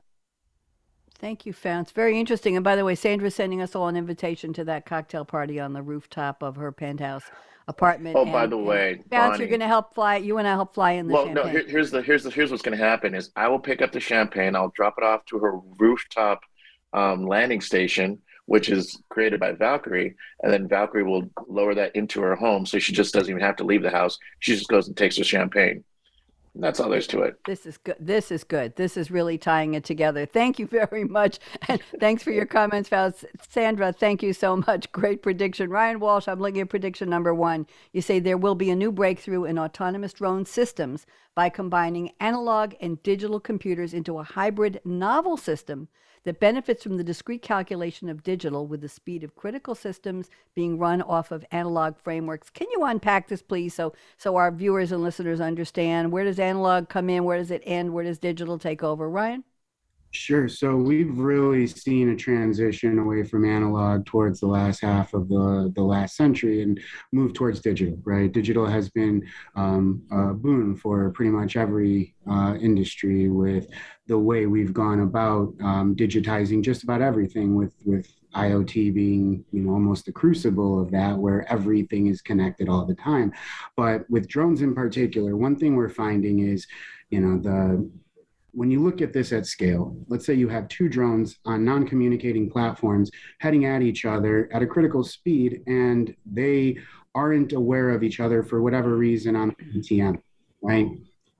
Thank you, Pharns. Very interesting. And by the way, Sandra's sending us all an invitation to that cocktail party on the rooftop of her penthouse apartment. Oh, and, by the way, Pharns, you're going to help fly. You and I help fly in the. Well, champagne. no. Here, here's the here's the here's what's going to happen is I will pick up the champagne. I'll drop it off to her rooftop um, landing station, which is created by Valqari, and then Valqari will lower that into her home, so she just doesn't even have to leave the house. She just goes and takes the champagne. That's all there's to it. This is good. This is good. This is really tying it together. Thank you very much. And thanks for your comments, Pharns. Sandra, thank you so much. Great prediction. Ryan Walsh, I'm looking at prediction number one. You say there will be a new breakthrough in autonomous drone systems by combining analog and digital computers into a hybrid novel system that benefits from the discrete calculation of digital with the speed of critical systems being run off of analog frameworks. Can you unpack this, please, so so our viewers and listeners understand where does analog come in, where does it end, where does digital take over, Ryan? Sure. So we've really seen a transition away from analog towards the last half of the, the last century and move towards digital, right? Digital has been um, a boon for pretty much every uh, industry with the way we've gone about um, digitizing just about everything with, with IoT being, you know, almost the crucible of that, where everything is connected all the time. But with drones in particular, one thing we're finding is, you know, the when you look at this at scale, let's say you have two drones on non communicating platforms heading at each other at a critical speed, and they aren't aware of each other for whatever reason on PTM, right?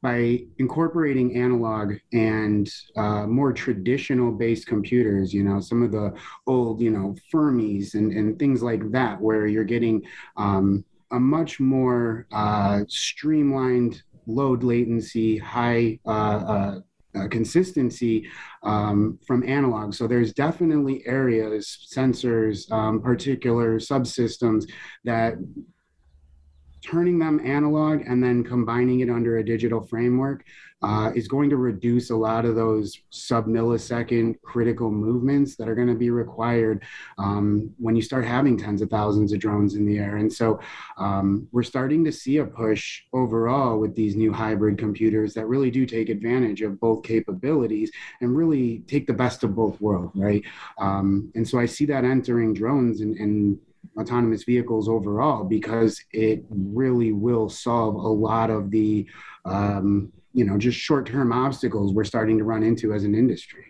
By incorporating analog and uh, more traditional based computers, you know, some of the old, you know, Fermis and, and things like that, where you're getting um, a much more uh, streamlined load latency, high uh, uh uh, consistency um, from analog. So there's definitely areas, sensors, um, particular subsystems that turning them analog and then combining it under a digital framework uh, is going to reduce a lot of those sub millisecond critical movements that are going to be required um, when you start having tens of thousands of drones in the air. And so um, we're starting to see a push overall with these new hybrid computers that really do take advantage of both capabilities and really take the best of both worlds, right? Um, and so I see that entering drones and, and autonomous vehicles overall because it really will solve a lot of the um, you know just short-term obstacles we're starting to run into as an industry.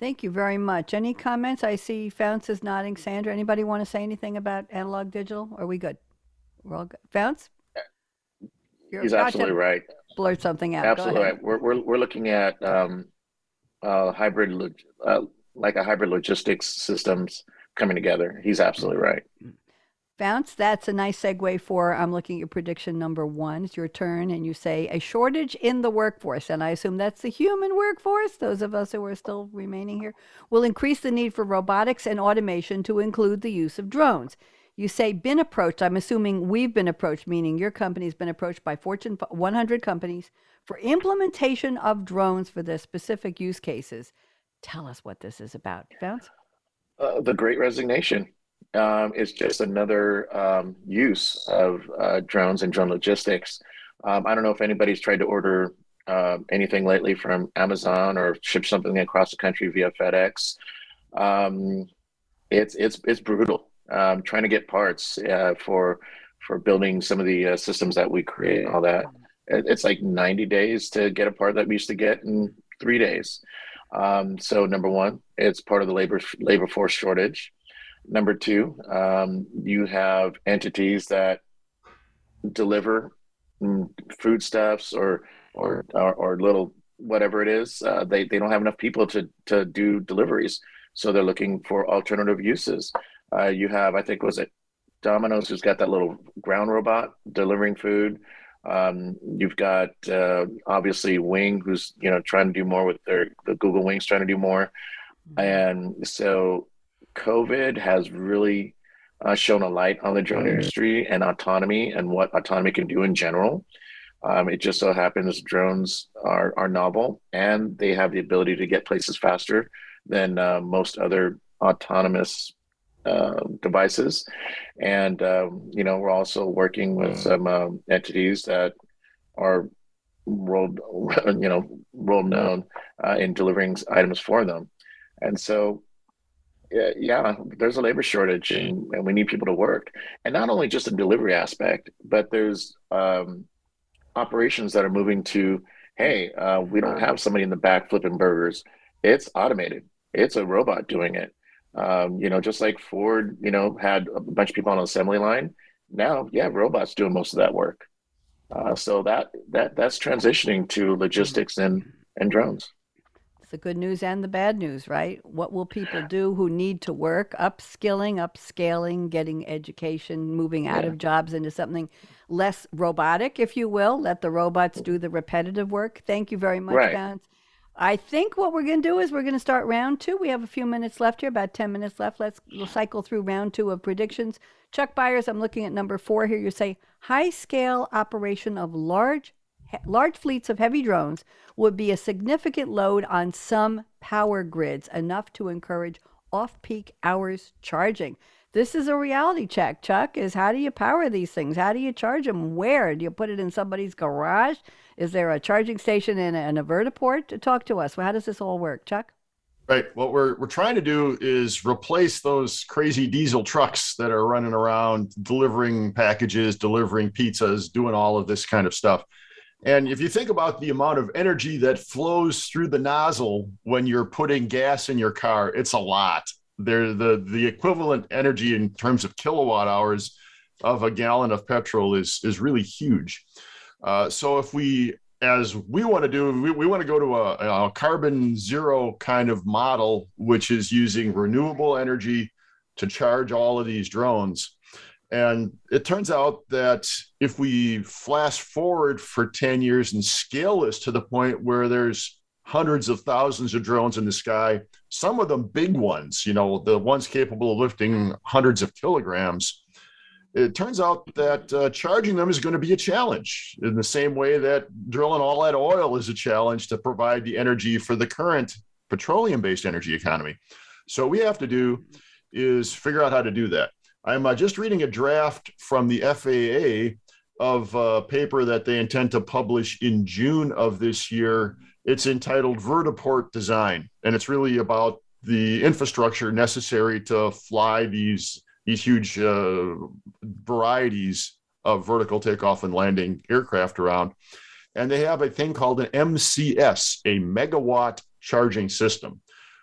Thank you very much. Any comments? I see Pharns is nodding. Sandra anybody want to say anything about analog digital? Are we good? We're all good. Pharns? You're he's absolutely right. blurt something out. Absolutely right. We're, we're, we're looking at um, uh, hybrid uh, like a hybrid logistics systems coming together. He's absolutely right. Pharns, that's a nice segue for I'm looking at your prediction number one. It's your turn, and you say a shortage in the workforce, and I assume that's the human workforce, those of us who are still remaining here, will increase the need for robotics and automation to include the use of drones. You say been approached. I'm assuming we've been approached, meaning your company's been approached by Fortune 100 companies for implementation of drones for their specific use cases. Tell us what this is about, Pharns. Uh, the Great Resignation um, just another um, use of uh, drones and drone logistics. Um, I don't know if anybody's tried to order uh, anything lately from Amazon or ship something across the country via FedEx. Um, it's it's it's brutal. Um, trying to get parts uh, for for building some of the uh, systems that we create, and all that. It's like 90 days to get a part that we used to get in three days. So number one, it's part of the labor labor force shortage. Number two, um, you have entities that deliver mm, foodstuffs or, or or or little whatever it is. Uh, they they don't have enough people to to do deliveries, so they're looking for alternative uses. Uh, you have, I think, was it Domino's who's got that little ground robot delivering food. Um, you've got uh, obviously Wing, who's you know trying to do more with their the Google Wings, trying to do more, mm-hmm. and so COVID has really uh, shown a light on the drone industry and autonomy and what autonomy can do in general. Um, it just so happens drones are are novel and they have the ability to get places faster than uh, most other autonomous uh, devices. And, um, you know, we're also working with some um, entities that are world, [LAUGHS] you know, world known uh, in delivering items for them. And so, yeah, there's a labor shortage and, and, we need people to work. And not only just a delivery aspect, but there's um, operations that are moving to, hey, uh, we don't have somebody in the back flipping burgers. It's automated. It's a robot doing it. Um, you know, just like Ford, you know, had a bunch of people on an assembly line. Now, yeah, robots doing most of that work. Uh, so that that that's transitioning to logistics and and drones. The good news and the bad news, right? What will people do who need to work? Upskilling, upscaling, getting education, moving out yeah. of jobs into something less robotic, if you will. Let the robots do the repetitive work. Thank you very much, right. Pharns. I think what we're going to do is we're going to start round two. We have a few minutes left here, about 10 minutes left. Let's we'll cycle through round two of predictions. Chuck Byers, I'm looking at number four here. You say high scale operation of large large fleets of heavy drones would be a significant load on some power grids, enough to encourage off peak hours charging. This is a reality check, Chuck, is how do you power these things? How do you charge them? Where? Do you put it in somebody's garage? Is there a charging station in a, and a vertiport? Talk to us. How does this all work, Chuck? Right. What we're we're trying to do is replace those crazy diesel trucks that are running around delivering packages, delivering pizzas, doing all of this kind of stuff. And if you think about the amount of energy that flows through the nozzle when you're putting gas in your car, it's a lot. The the equivalent energy in terms of kilowatt hours of a gallon of petrol is is really huge. Uh, so if we, as we want to do, we, we want to go to a, a carbon zero kind of model, which is using renewable energy to charge all of these drones. And it turns out that if we flash forward for 10 years and scale this to the point where there's hundreds of thousands of drones in the sky, some of them big ones, you know, the ones capable of lifting hundreds of kilograms, it turns out that uh, charging them is going to be a challenge in the same way that drilling all that oil is a challenge to provide the energy for the current petroleum based energy economy. So, what we have to do is figure out how to do that. I'm uh, just reading a draft from the FAA of a paper that they intend to publish in June of this year. It's entitled Vertiport Design, and it's really about the infrastructure necessary to fly these these huge uh, varieties of vertical takeoff and landing aircraft around. And they have a thing called an MCS, a megawatt charging system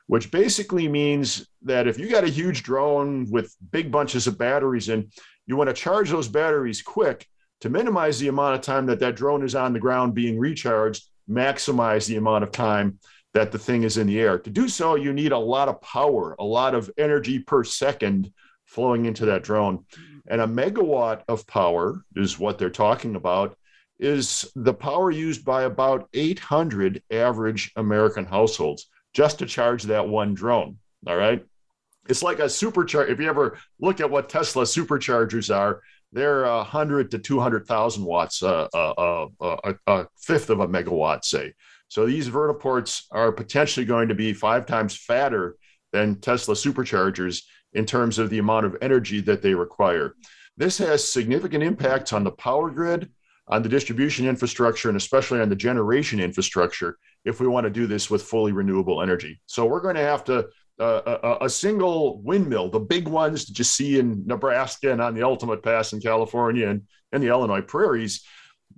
which basically means that if you got a huge drone with big bunches of batteries in, you want to charge those batteries quick to minimize the amount of time that that drone is on the ground being recharged, maximize the amount of time that the thing is in the air. To do so, you need a lot of power, a lot of energy per second flowing into that drone. And a megawatt of power is what they're talking about is the power used by about 800 average American households just to charge that one drone. All right. It's like a supercharger. If you ever look at what Tesla superchargers are, they're 100 to 200,000 watts, uh, uh, uh, a fifth of a megawatt, say. So these vertiports are potentially going to be five times fatter than Tesla superchargers in terms of the amount of energy that they require. This has significant impacts on the power grid, on the distribution infrastructure, and especially on the generation infrastructure if we want to do this with fully renewable energy. So we're going to have to uh, a, a, single windmill, the big ones that you see in Nebraska and on the Altamont Pass in California and, and the Illinois prairies,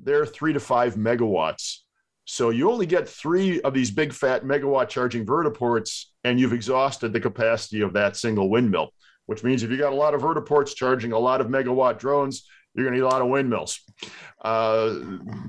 they're three to five megawatts. So you only get three of these big fat megawatt charging vertiports, and you've exhausted the capacity of that single windmill. Which means if you got a lot of vertiports charging a lot of megawatt drones, you're going to need a lot of windmills. Uh,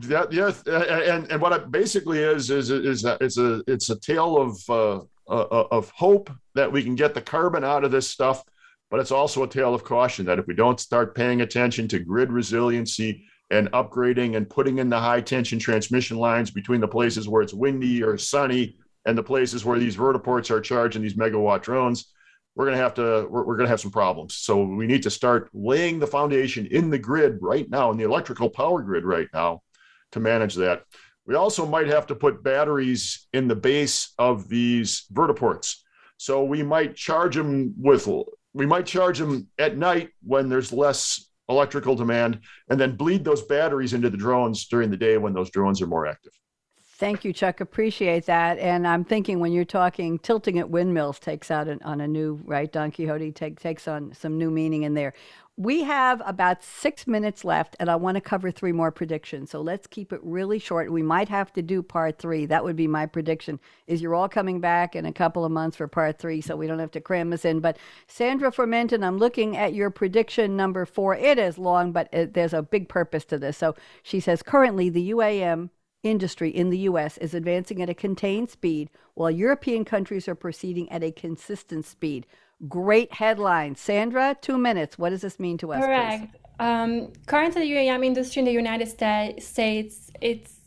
that, yeah, and, and what it basically is is is a, it's a it's a tale of uh, uh, of hope that we can get the carbon out of this stuff, but it's also a tale of caution that if we don't start paying attention to grid resiliency and upgrading and putting in the high tension transmission lines between the places where it's windy or sunny and the places where these vertiports are charging these megawatt drones, we're going to have to we're, we're going to have some problems. So we need to start laying the foundation in the grid right now in the electrical power grid right now to manage that. We also might have to put batteries in the base of these vertiports. So we might charge them with we might charge them at night when there's less electrical demand and then bleed those batteries into the drones during the day when those drones are more active Thank you, Chuck. Appreciate that. And I'm thinking when you're talking tilting at windmills takes out an, on a new right. Don Quixote take, takes on some new meaning in there. We have about six minutes left, and I want to cover three more predictions. So let's keep it really short. We might have to do part three. That would be my prediction. Is you're all coming back in a couple of months for part three, so we don't have to cram this in. But Sandra Formenton, I'm looking at your prediction number four. It is long, but it, there's a big purpose to this. So she says currently the UAM industry in the U.S. is advancing at a contained speed, while European countries are proceeding at a consistent speed. Great headline. Sandra, two minutes. What does this mean to us? Correct. Um, currently, the UAM industry in the United States it's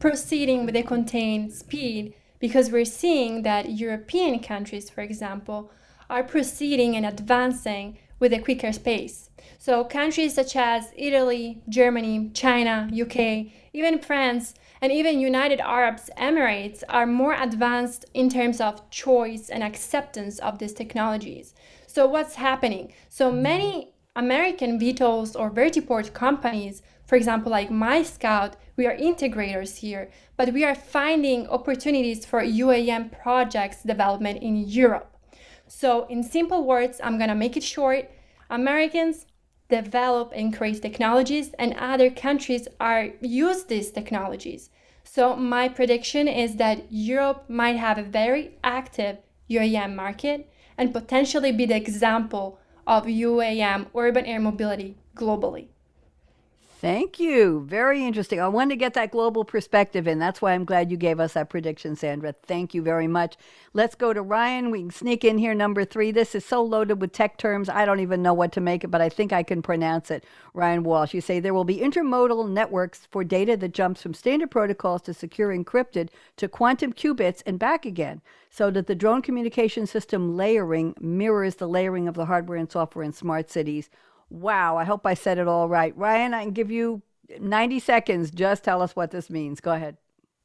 proceeding with a contained speed because we're seeing that European countries, for example, are proceeding and advancing with a quicker pace. So countries such as Italy, Germany, China, UK, even France, and even United Arab Emirates are more advanced in terms of choice and acceptance of these technologies. So what's happening? So many American VTOLs or vertiport companies, for example, like MyScout, we are integrators here, but we are finding opportunities for UAM projects development in Europe. So in simple words, I'm gonna make it short. Americans develop and create technologies and other countries are use these technologies. So my prediction is that Europe might have a very active UAM market and potentially be the example of UAM urban air mobility globally. Thank you. Very interesting. I wanted to get that global perspective in. That's why I'm glad you gave us that prediction, Sandra. Thank you very much. Let's go to Ryan. We can sneak in here, number three. This is so loaded with tech terms, I don't even know what to make it, but I think I can pronounce it. Ryan Walsh, you say there will be intermodal networks for data that jumps from standard protocols to secure encrypted to quantum qubits and back again, so that the drone communication system layering mirrors the layering of the hardware and software in smart cities Wow, I hope I said it all right. Ryan, I can give you 90 seconds. Just tell us what this means. Go ahead.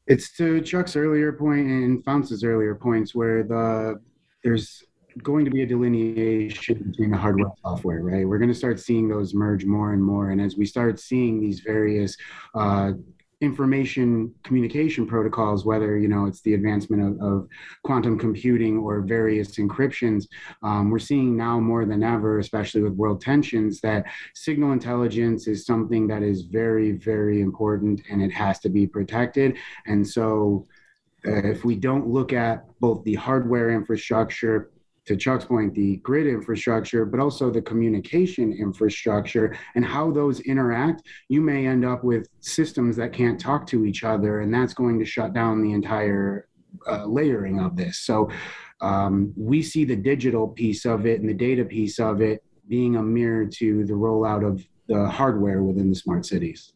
It's to Chuck's earlier point and Pharns's earlier points where the there's going to be a delineation between the hardware and software, right? We're going to start seeing those merge more and more. And as we start seeing these various uh, information communication protocols, whether you know it's the advancement of, of quantum computing or various encryptions, um, we're seeing now more than ever, especially with world tensions, that signal intelligence is something that is very, very important and it has to be protected. And so, uh, if we don't look at both the hardware infrastructure to Chuck's point, the grid infrastructure, but also the communication infrastructure and how those interact, you may end up with systems that can't talk to each other, and that's going to shut down the entire uh, layering of this. So um, we see the digital piece of it and the data piece of it being a mirror to the rollout of the hardware within the smart cities.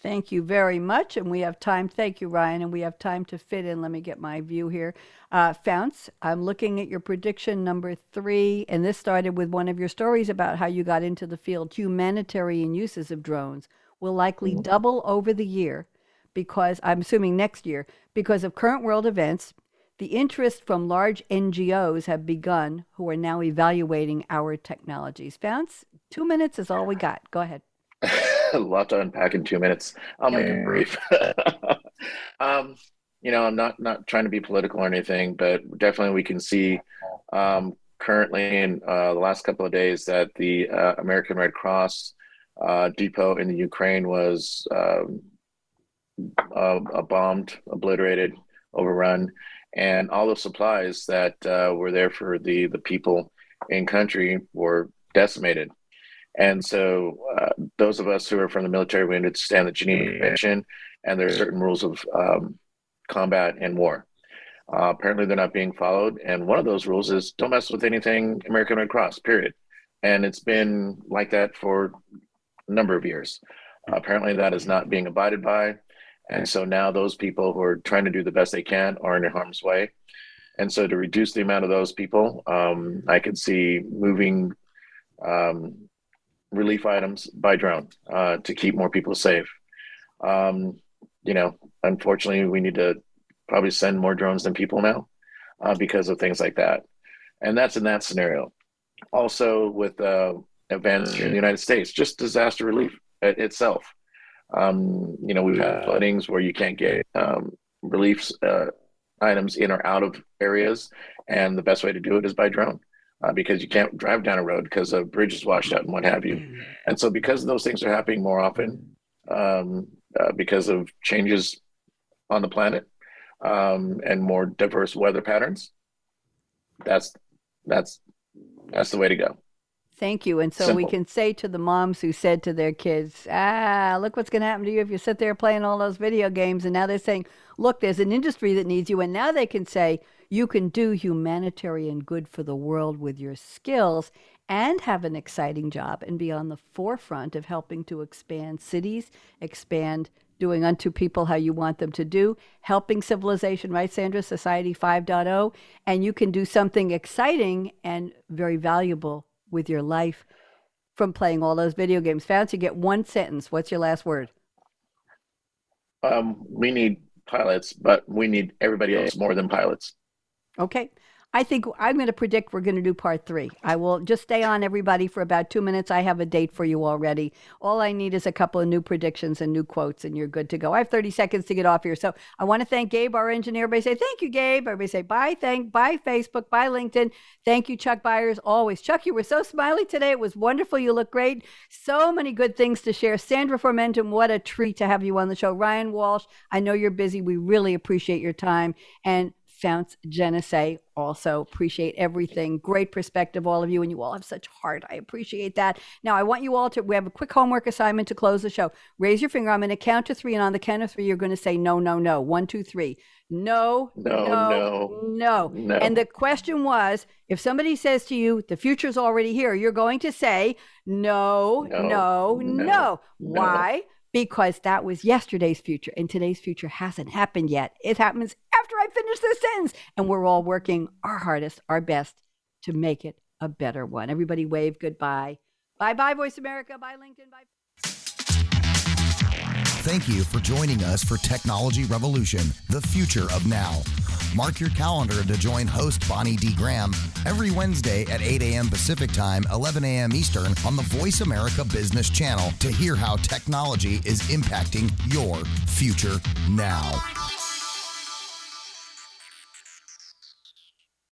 Thank you very much. And we have time. Thank you, Ryan. And we have time to fit in. Let me get my view here. Uh, Pharns, I'm looking at your prediction number three. And this started with one of your stories about how you got into the field. Humanitarian uses of drones will likely mm-hmm. double over the year because I'm assuming next year because of current world events. The interest from large NGOs have begun who are now evaluating our technologies. Pharns, two minutes is all we got. Go ahead. [LAUGHS] a [LAUGHS] lot to unpack in two minutes. I'll make it brief. [LAUGHS] um, you know, I'm not not trying to be political or anything, but definitely we can see um, currently in uh, the last couple of days that the uh, American Red Cross uh, depot in the Ukraine was um, uh, bombed, obliterated, overrun, and all the supplies that uh, were there for the the people in country were decimated. And so, uh, those of us who are from the military, we understand the Geneva Convention, and there are certain rules of um, combat and war. Uh, apparently, they're not being followed. And one of those rules is don't mess with anything American Red Cross, period. And it's been like that for a number of years. Uh, apparently, that is not being abided by. And so now those people who are trying to do the best they can are in harm's way. And so to reduce the amount of those people, um, I could see moving um, relief items by drone uh, to keep more people safe. Um, you know, unfortunately, we need to probably send more drones than people now uh, because of things like that. And that's in that scenario. Also, with uh, events in the United States, just disaster relief itself. Um, you know, we've had floodings where you can't get um, relief uh, items in or out of areas, and the best way to do it is by drone uh, because you can't drive down a road because a bridge is washed out and what have you. And so, because those things are happening more often, um, uh, because of changes on the planet um, and more diverse weather patterns, that's that's that's the way to go. Thank you. And so Simple. we can say to the moms who said to their kids, ah, look what's going to happen to you if you sit there playing all those video games. And now they're saying, look, there's an industry that needs you. And now they can say, you can do humanitarian good for the world with your skills and have an exciting job and be on the forefront of helping to expand cities, expand doing unto people how you want them to do, helping civilization, right, Sandra? Society 5.0. And you can do something exciting and very valuable with your life from playing all those video games. Pharns you get one sentence. What's your last word? Um, we need pilots, but we need everybody else more than pilots. Okay. I think I'm going to predict we're going to do part three. I will just stay on everybody for about two minutes. I have a date for you already. All I need is a couple of new predictions and new quotes, and you're good to go. I have 30 seconds to get off here. So I want to thank Gabe, our engineer. Everybody say, thank you, Gabe. Everybody say, bye, thank, bye, Facebook, bye, LinkedIn. Thank you, Chuck Byers, always. Chuck, you were so smiley today. It was wonderful. You look great. So many good things to share. Sandra Formenton, what a treat to have you on the show. Ryan Walsh, I know you're busy. We really appreciate your time. And Pharns Genece. Also, appreciate everything. Great perspective, all of you, and you all have such heart. I appreciate that. Now, I want you all to, we have a quick homework assignment to close the show. Raise your finger. I'm going to count to three, and on the count of three, you're going to say no, no, no. One, two, three. No, no, no, no. no. And the question was if somebody says to you, the future's already here, you're going to say no, no. no. no. Why? because that was yesterday's future and today's future hasn't happened yet. It happens after I finish this sentence. And we're all working our hardest, our best to make it a better one. Everybody wave goodbye. Bye bye, Voice America. Bye, LinkedIn. Bye. Thank you for joining us for Technology Revolution, the future of now. Mark your calendar to join host Bonnie D. Graham every Wednesday at 8 a.m. Pacific Time, 11 a.m. Eastern on the Voice America Business Channel to hear how technology is impacting your future now.